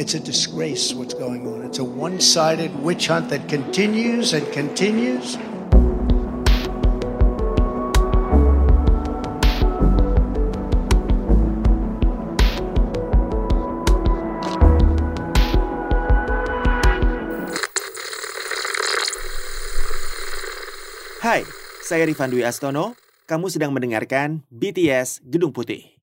It's a disgrace what's going on. It's a one sided witch hunt that continues and continues. Hai, saya Rifan Dwi Astono. Kamu sedang mendengarkan BTS Gedung Putih.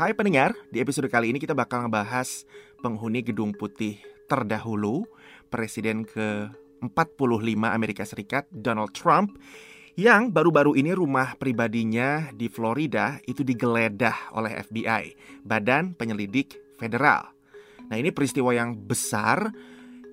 Hai pendengar, di episode kali ini kita bakal ngebahas penghuni Gedung Putih terdahulu, Presiden ke-45 Amerika Serikat, Donald Trump, yang baru-baru ini rumah pribadinya di Florida itu digeledah oleh FBI, Badan Penyelidik Federal. Nah ini peristiwa yang besar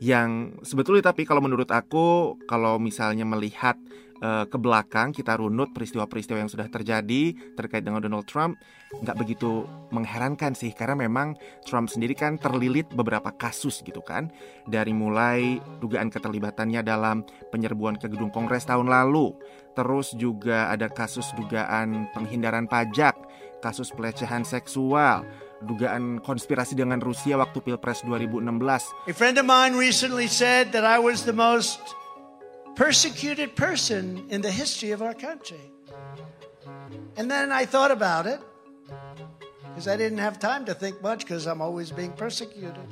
yang sebetulnya tapi kalau menurut aku kalau misalnya melihat uh, ke belakang kita runut peristiwa-peristiwa yang sudah terjadi terkait dengan Donald Trump nggak begitu mengherankan sih karena memang Trump sendiri kan terlilit beberapa kasus gitu kan dari mulai dugaan keterlibatannya dalam penyerbuan ke gedung Kongres tahun lalu terus juga ada kasus dugaan penghindaran pajak kasus pelecehan seksual dugaan konspirasi dengan Rusia waktu Pilpres 2016 A friend of mine recently said that I was the most persecuted person in the history of our country. And then I thought about it because I didn't have time to think much because I'm always being persecuted.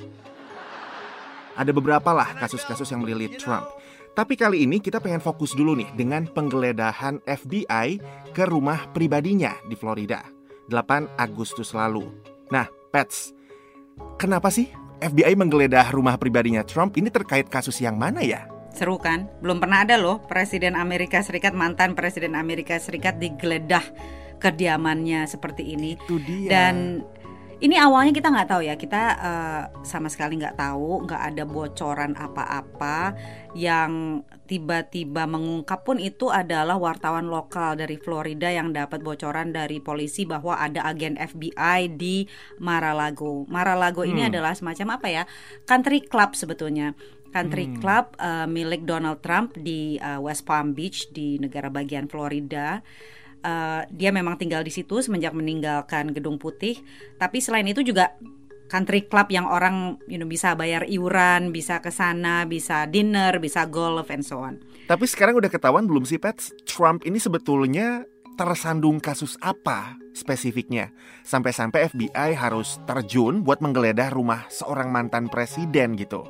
Ada beberapa lah kasus-kasus yang melilit Trump. Tapi kali ini kita pengen fokus dulu nih dengan penggeledahan FBI ke rumah pribadinya di Florida 8 Agustus lalu. Nah, Pets, kenapa sih FBI menggeledah rumah pribadinya Trump ini terkait kasus yang mana ya? Seru kan? Belum pernah ada loh Presiden Amerika Serikat, mantan Presiden Amerika Serikat digeledah kediamannya seperti ini. Itu dia. Dan ini awalnya kita nggak tahu ya, kita uh, sama sekali nggak tahu, nggak ada bocoran apa-apa yang tiba-tiba mengungkap pun itu adalah wartawan lokal dari Florida yang dapat bocoran dari polisi bahwa ada agen FBI di Mar-a-Lago. Mar-a-Lago hmm. ini adalah semacam apa ya? Country club sebetulnya country hmm. club uh, milik Donald Trump di uh, West Palm Beach di negara bagian Florida. Uh, dia memang tinggal di situ semenjak meninggalkan Gedung Putih. Tapi selain itu juga country club yang orang you know, bisa bayar iuran, bisa ke sana, bisa dinner, bisa golf and so on. Tapi sekarang udah ketahuan belum sih Pets, Trump ini sebetulnya tersandung kasus apa spesifiknya sampai-sampai FBI harus terjun buat menggeledah rumah seorang mantan presiden gitu.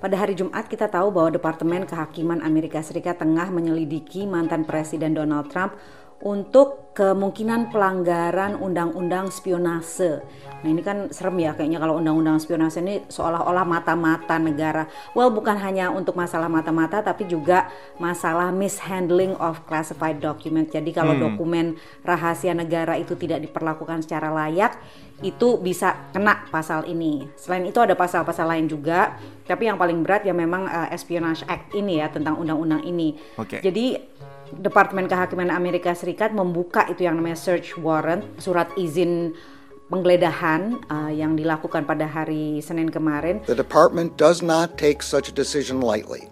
Pada hari Jumat kita tahu bahwa Departemen Kehakiman Amerika Serikat tengah menyelidiki mantan presiden Donald Trump untuk kemungkinan pelanggaran undang-undang spionase. Nah ini kan serem ya kayaknya kalau undang-undang spionase ini seolah-olah mata-mata negara. Well bukan hanya untuk masalah mata-mata tapi juga masalah mishandling of classified document. Jadi kalau hmm. dokumen rahasia negara itu tidak diperlakukan secara layak itu bisa kena pasal ini. Selain itu ada pasal-pasal lain juga, tapi yang paling berat ya memang uh, Espionage Act ini ya tentang undang-undang ini. Okay. Jadi Departemen Kehakiman Amerika Serikat membuka itu yang namanya search warrant, surat izin penggeledahan uh, yang dilakukan pada hari Senin kemarin. The department does not take such a decision lightly.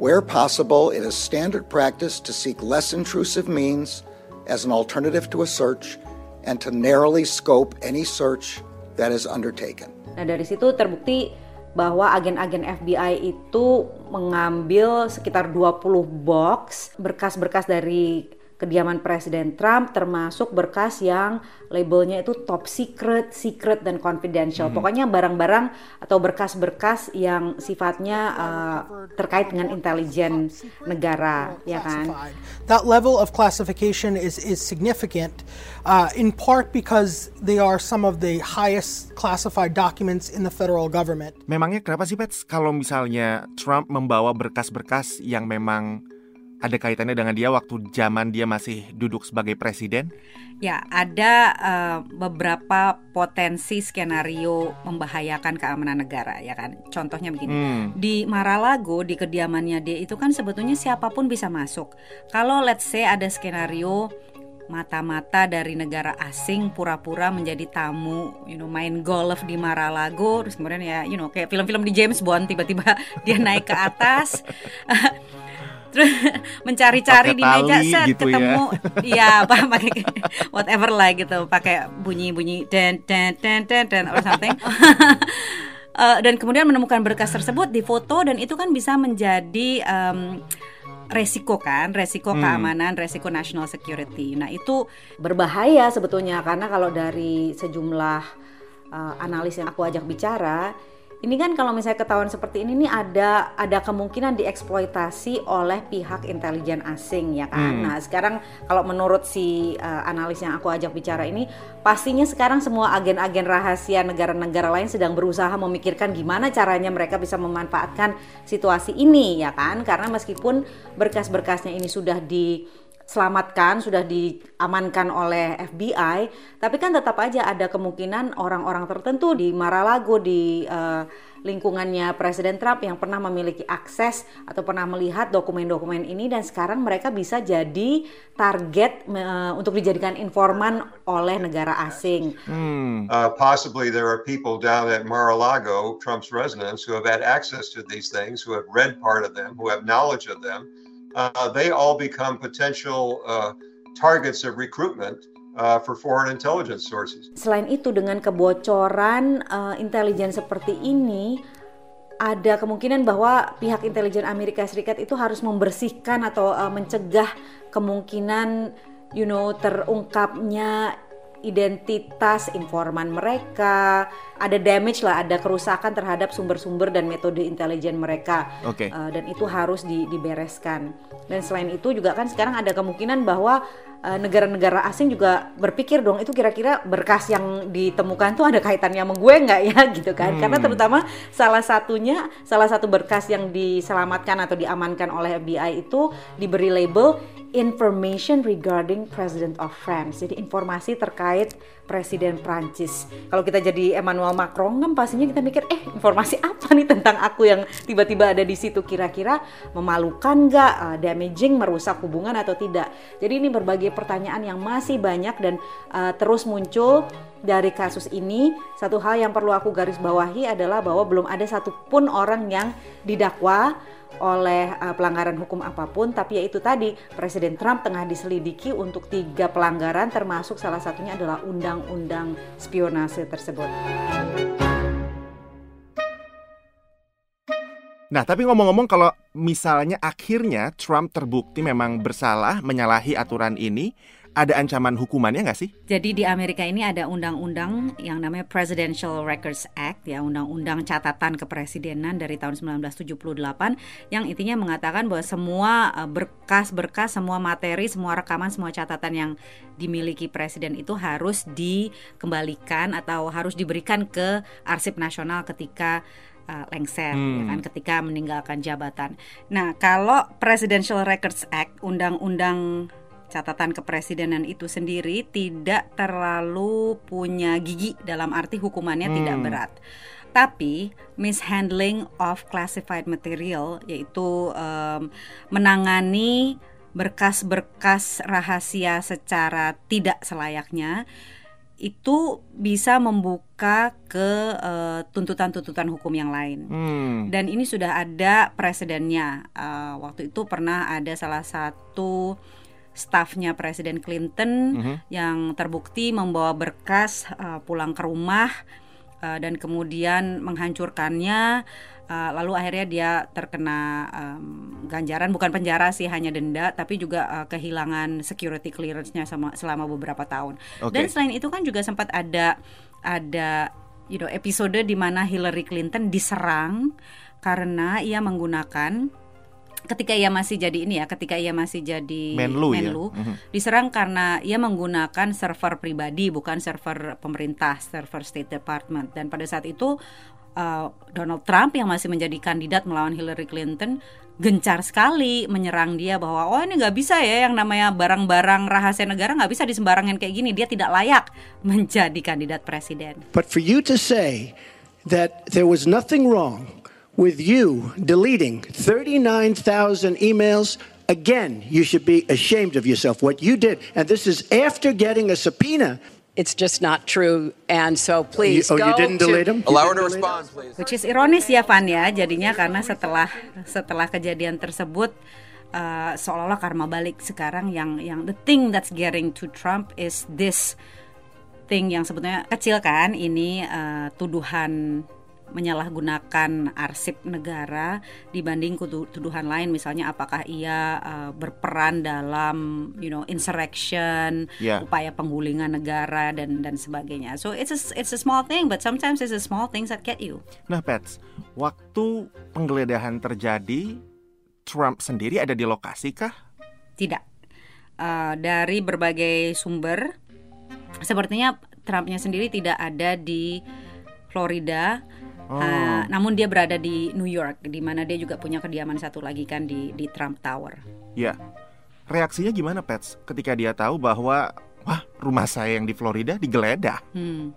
Where possible, it is standard practice to seek less intrusive means as an alternative to a search and to narrowly scope any search that is undertaken. Nah, dari situ terbukti bahwa agen-agen FBI itu mengambil sekitar 20 box berkas-berkas dari kediaman Presiden Trump termasuk berkas yang labelnya itu top secret, secret dan confidential. Hmm. Pokoknya barang-barang atau berkas-berkas yang sifatnya uh, terkait dengan intelijen negara, ya kan? That level of classification is is significant uh, in part because they are some of the highest classified documents in the federal government. Memangnya kenapa sih Pets kalau misalnya Trump membawa berkas-berkas yang memang ada kaitannya dengan dia waktu zaman dia masih duduk sebagai presiden? Ya, ada uh, beberapa potensi skenario membahayakan keamanan negara, ya kan. Contohnya begini, hmm. di Mar-a-Lago di kediamannya dia itu kan sebetulnya siapa pun bisa masuk. Kalau let's say ada skenario mata-mata dari negara asing pura-pura menjadi tamu, you know, main golf di Mar-a-Lago, terus kemudian ya, you know, kayak film-film di James Bond tiba-tiba dia naik ke atas terus mencari-cari di meja set gitu ya. ketemu ya apa pakai whatever lah gitu pakai bunyi-bunyi dan dan dan dan dan or something Eh, dan kemudian menemukan berkas tersebut di foto dan itu kan bisa menjadi em, resiko kan, resiko keamanan, resiko national security. Nah itu berbahaya sebetulnya karena kalau dari sejumlah eh, analis yang aku ajak bicara, ini kan kalau misalnya ketahuan seperti ini nih ada ada kemungkinan dieksploitasi oleh pihak intelijen asing ya kan. Nah sekarang kalau menurut si eh, analis yang aku ajak bicara ini, pastinya sekarang semua agen-agen rahasia negara-negara lain sedang berusaha memikirkan gimana caranya mereka bisa memanfaatkan situasi ini ya kan. Karena meskipun berkas-berkasnya ini sudah di selamatkan, sudah diamankan oleh FBI, tapi kan tetap aja ada kemungkinan orang-orang tertentu di Mar-a-Lago di eh, lingkungannya Presiden Trump yang pernah memiliki akses atau pernah melihat dokumen-dokumen ini dan sekarang mereka bisa jadi target eh, untuk dijadikan informan oleh negara asing. Uh, possibly there are people down at Mar-a-Lago, Trump's residence, who have had access to these things, who have read part of them, who have knowledge of them. Uh, they all become potential uh, targets of recruitment uh, for foreign intelligence sources. Selain itu dengan kebocoran eh, intelijen seperti ini ada kemungkinan bahwa pihak intelijen Amerika Serikat itu harus membersihkan atau eh, mencegah kemungkinan you know terungkapnya identitas informan mereka, ada damage lah, ada kerusakan terhadap sumber-sumber dan metode intelijen mereka. Oke. Uh, dan itu harus di- dibereskan. Dan selain itu juga kan sekarang ada kemungkinan bahwa negara-negara asing juga berpikir dong itu kira-kira berkas yang ditemukan tuh ada kaitannya sama gue nggak ya gitu kan? Karena terutama salah satunya salah satu berkas yang diselamatkan atau diamankan oleh FBI itu diberi label information regarding President of France. Jadi informasi terkait Presiden Prancis. Kalau kita jadi Emmanuel Macron kan pastinya kita mikir, eh informasi apa nih tentang aku yang tiba-tiba ada di situ kira-kira memalukan nggak, uh, damaging, merusak hubungan atau tidak. Jadi ini berbagai pertanyaan yang masih banyak dan uh, terus muncul dari kasus ini. Satu hal yang perlu aku garis bawahi adalah bahwa belum ada satupun orang yang didakwa oleh uh, pelanggaran hukum apa pun, tapi yaitu tadi Presiden Trump tengah diselidiki untuk tiga pelanggaran, termasuk salah satunya adalah undang-undang spionase tersebut. Nah, tapi ngomong-ngomong kalau misalnya akhirnya Trump terbukti memang bersalah menyalahi aturan ini, ada ancaman hukumannya nggak sih? Jadi di Amerika ini ada undang-undang yang namanya Presidential Records Act ya, undang-undang catatan kepresidenan dari tahun 1978 yang intinya mengatakan bahwa semua eh, berkas-berkas, semua materi, semua rekaman, semua catatan yang dimiliki presiden itu harus dikembalikan atau harus diberikan ke arsip nasional ketika uh, lengser ya kan ketika meninggalkan jabatan. Nah, kalau Presidential Records Act undang-undang catatan kepresidenan itu sendiri tidak terlalu punya gigi dalam arti hukumannya tidak berat. Tapi mishandling of classified material yaitu em, menangani berkas-berkas rahasia secara tidak selayaknya itu bisa membuka ke tuntutan-tuntutan hukum yang lain. Hmm. Dan ini sudah ada presidennya. Eh, waktu itu pernah ada salah satu stafnya Presiden Clinton yang terbukti membawa berkas eh, pulang ke rumah eh, dan kemudian menghancurkannya. Eh, lalu akhirnya dia terkena em, ganjaran, bukan penjara sih, hanya denda, tapi juga eh, kehilangan security clearance-nya sama selama beberapa tahun. Oke. Dan selain itu kan juga sempat ada ada you know episode di mana Hillary Clinton diserang karena ia menggunakan ketika ia masih jadi ini ya, ketika ia masih jadi Menlu ya? Mhm. diserang karena ia menggunakan server pribadi bukan server pemerintah, server State Department dan pada saat itu uh, Donald Trump yang masih menjadi kandidat melawan Hillary Clinton gencar sekali menyerang dia bahwa oh ini nggak bisa ya yang namanya barang-barang rahasia negara nggak bisa disembarangin kayak gini dia tidak layak menjadi kandidat presiden. But for you to say that there was nothing wrong with you deleting 39,000 emails, again, you should be ashamed of yourself. What you did, and this is after getting a subpoena. It's just not true. And so please oh, go you didn't to- delete them? Allow her to respond, please. Which is ironis ya Van ya, jadinya karena setelah setelah kejadian tersebut uh, seolah-olah karma balik sekarang yang yang the thing that's getting to Trump is this thing yang sebetulnya kecil kan ini uh, tuduhan menyalahgunakan arsip negara dibanding tuduhan lain. Misalnya apakah ia uh, berperan dalam you know insurrection yeah. upaya penggulingan negara dan dan sebagainya. So it's a, it's a small thing but sometimes it's a small things that get you. Nah Pets waktu penggeledahan terjadi Trump sendiri ada di lokasi kah? Tidak. Uh, dari berbagai sumber sepertinya Trumpnya sendiri tidak ada di Florida Oh. Uh, namun dia berada di New York, di mana dia juga punya kediaman satu lagi kan di di Trump Tower. Ya, reaksinya gimana Pets ketika dia tahu bahwa wah rumah saya yang di Florida digeledah? Hmm.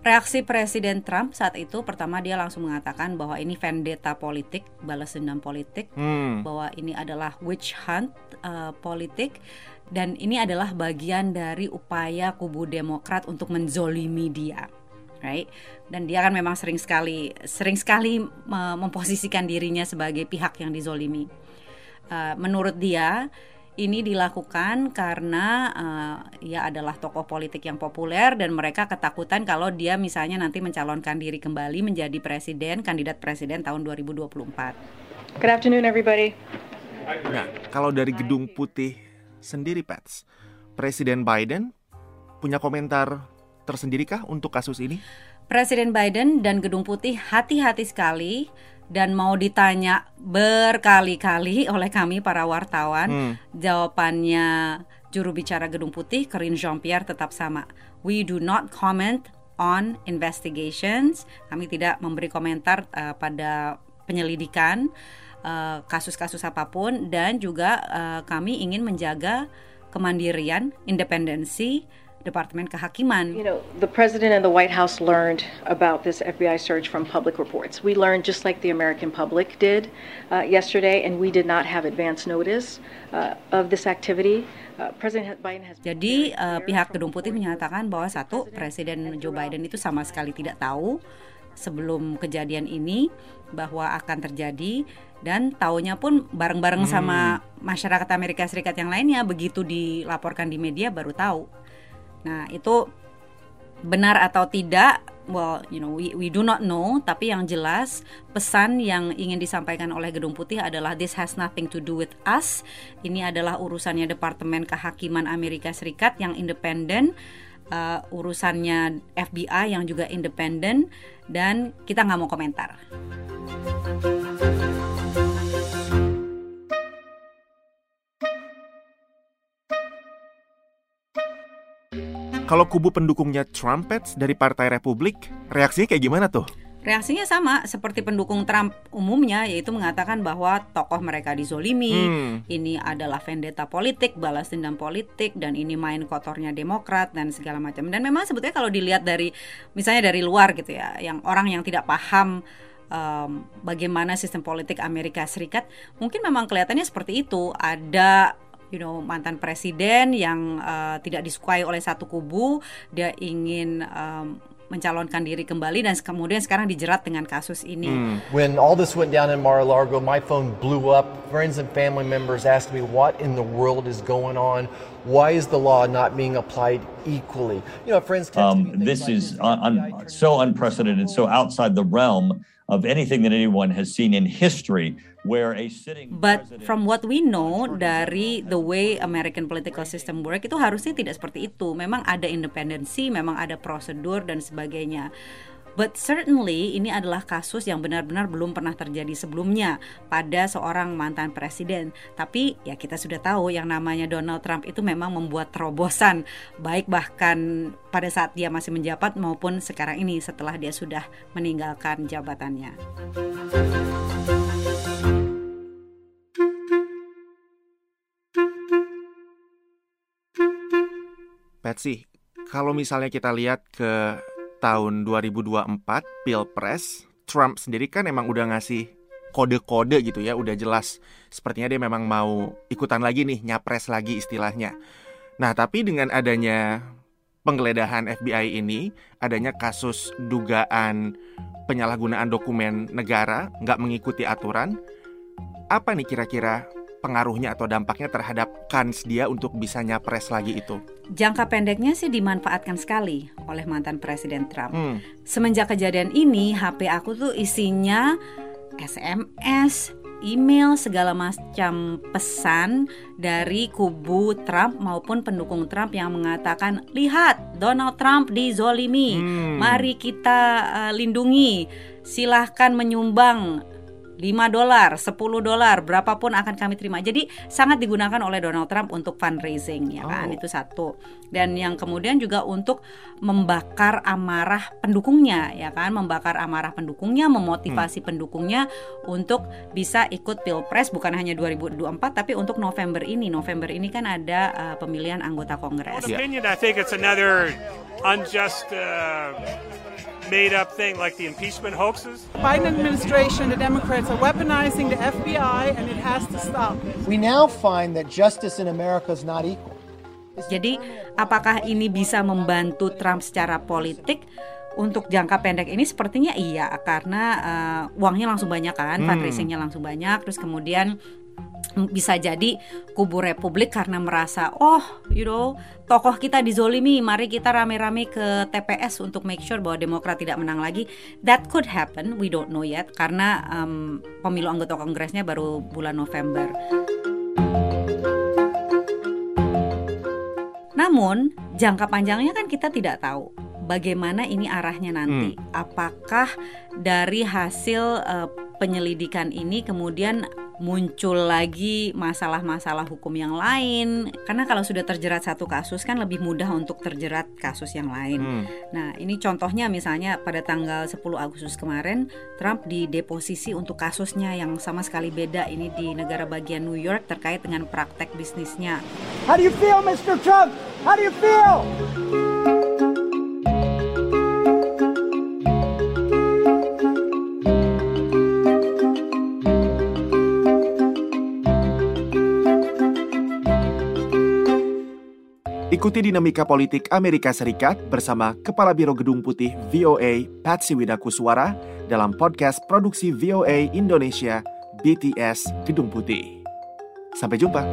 Reaksi Presiden Trump saat itu pertama dia langsung mengatakan bahwa ini vendetta politik, balas dendam politik, hmm. bahwa ini adalah witch hunt uh, politik dan ini adalah bagian dari upaya kubu Demokrat untuk menzolimi dia right? Dan dia kan memang sering sekali sering sekali memposisikan dirinya sebagai pihak yang dizolimi. Uh, menurut dia ini dilakukan karena uh, ia adalah tokoh politik yang populer dan mereka ketakutan kalau dia misalnya nanti mencalonkan diri kembali menjadi presiden, kandidat presiden tahun 2024. Good afternoon everybody. Nah, kalau dari Gedung Putih sendiri, Pets, Presiden Biden punya komentar tersendirikah untuk kasus ini? Presiden Biden dan Gedung Putih hati-hati sekali dan mau ditanya berkali-kali oleh kami para wartawan, hmm. jawabannya juru bicara Gedung Putih, Corinne Jean-Pierre tetap sama. We do not comment on investigations. Kami tidak memberi komentar uh, pada penyelidikan eh, kasus-kasus uh, apa pun dan juga uh, kami ingin menjaga kemandirian, independensi Departemen Kehakiman. You know, the president and the White House learned about this FBI search from public reports. We learned just like the American public did uh, yesterday, and we did not have advance notice uh, of this activity. Uh, president Biden has Jadi uh, pihak Gedung Putih menyatakan bahwa satu Presiden Joe Biden itu sama sekali tidak tahu sebelum kejadian ini bahwa akan terjadi dan taunya pun bareng-bareng hmm. sama masyarakat Amerika Serikat yang lainnya begitu dilaporkan di media baru tahu Nah, itu benar atau tidak well you know we we do not know tapi yang jelas pesan yang ingin disampaikan oleh Gedung Putih adalah this has nothing to do with us ini adalah urusannya Departemen Kehakiman Amerika Serikat yang independen uh, urusannya FBI yang juga independen dan kita nggak mau komentar. Kalau kubu pendukungnya Trumpets dari Partai Republik, reaksinya kayak gimana tuh? Reaksinya sama seperti pendukung Trump umumnya yaitu mengatakan bahwa tokoh mereka dizolimi, hmm. ini adalah vendetta politik, balas dendam politik dan ini main kotornya Demokrat dan segala macam. Dan memang sebetulnya kalau dilihat dari misalnya dari luar gitu ya, yang orang yang tidak paham um, bagaimana sistem politik Amerika Serikat, mungkin memang kelihatannya seperti itu. Ada you know mantan presiden yang uh, tidak disukai oleh satu kubu dia ingin um, mencalonkan diri kembali dan kemudian sekarang dijerat dengan kasus ini. Hmm. When all this went down in Mar-a-Lago, my phone blew up. Friends and family members asked me what in the world is going on. Why is the law not being applied equally? You know, friends. Um, this like is un- un- so unprecedented, so outside the realm of anything that anyone has seen in history. But from what we know dari the way American political system work itu harusnya tidak seperti itu. Memang ada independensi, memang ada prosedur dan sebagainya. But certainly ini adalah kasus yang benar-benar belum pernah terjadi sebelumnya pada seorang mantan presiden. Tapi ya kita sudah tahu yang namanya Donald Trump itu memang membuat terobosan baik bahkan pada saat dia masih menjabat maupun sekarang ini setelah dia sudah meninggalkan jabatannya. Patsy, kalau misalnya kita lihat ke tahun 2024 Pilpres, Trump sendiri kan emang udah ngasih kode-kode gitu ya, udah jelas sepertinya dia memang mau ikutan lagi nih, nyapres lagi istilahnya. Nah, tapi dengan adanya penggeledahan FBI ini, adanya kasus dugaan penyalahgunaan dokumen negara nggak mengikuti aturan, apa nih kira-kira pengaruhnya atau dampaknya terhadap kans dia untuk bisa nyapres lagi itu? Jangka pendeknya sih dimanfaatkan sekali oleh mantan Presiden Trump. Hmm. Semenjak kejadian ini, HP aku tuh isinya SMS, email, segala macam pesan dari kubu Trump maupun pendukung Trump yang mengatakan, "Lihat, Donald Trump dizolimi. Hmm. Mari kita uh, lindungi. Silahkan menyumbang 5 dolar, 10 dolar, berapapun akan kami terima. Jadi sangat digunakan oleh Donald Trump untuk fundraising ya kan. Oh. Itu satu. Dan yang kemudian juga untuk membakar amarah pendukungnya ya kan, membakar amarah pendukungnya, memotivasi pendukungnya untuk bisa ikut Pilpres bukan hanya 2024 tapi untuk November ini. November ini kan ada uh, pemilihan anggota Kongres. own made up thing like the impeachment hoaxes. Biden administration, the Democrats are weaponizing the FBI, and it has to stop. We now find that justice in America is not equal. Jadi, apakah ini bisa membantu Trump secara politik? Untuk jangka pendek ini sepertinya iya karena uh, uangnya langsung banyak kan, Hmm. fundraisingnya langsung banyak, terus kemudian bisa jadi kubu Republik karena merasa oh you know tokoh kita dizolimi mari kita rame-rame ke TPS untuk make sure bahwa Demokrat tidak menang lagi. That could happen we don't know yet karena um, pemilu anggota Kongresnya baru bulan November. Namun jangka panjangnya kan kita tidak tahu bagaimana ini arahnya nanti. Apakah dari hasil eh, penyelidikan ini kemudian muncul lagi masalah-masalah hukum yang lain? Karena kalau sudah terjerat satu kasus kan lebih mudah untuk terjerat kasus yang lain. Hmm. Nah, ini contohnya misalnya pada tanggal 10 Agustus kemarin Trump dideposisi untuk kasusnya yang sama sekali beda ini di negara bagian New York terkait dengan praktek bisnisnya. How do you feel, Mr. Trump? How do you feel? Ikuti dinamika politik Amerika Serikat bersama Kepala Biro Gedung Putih VOA Patsy Widakuswara dalam podcast produksi VOA Indonesia BTS Gedung Putih. Sampai jumpa.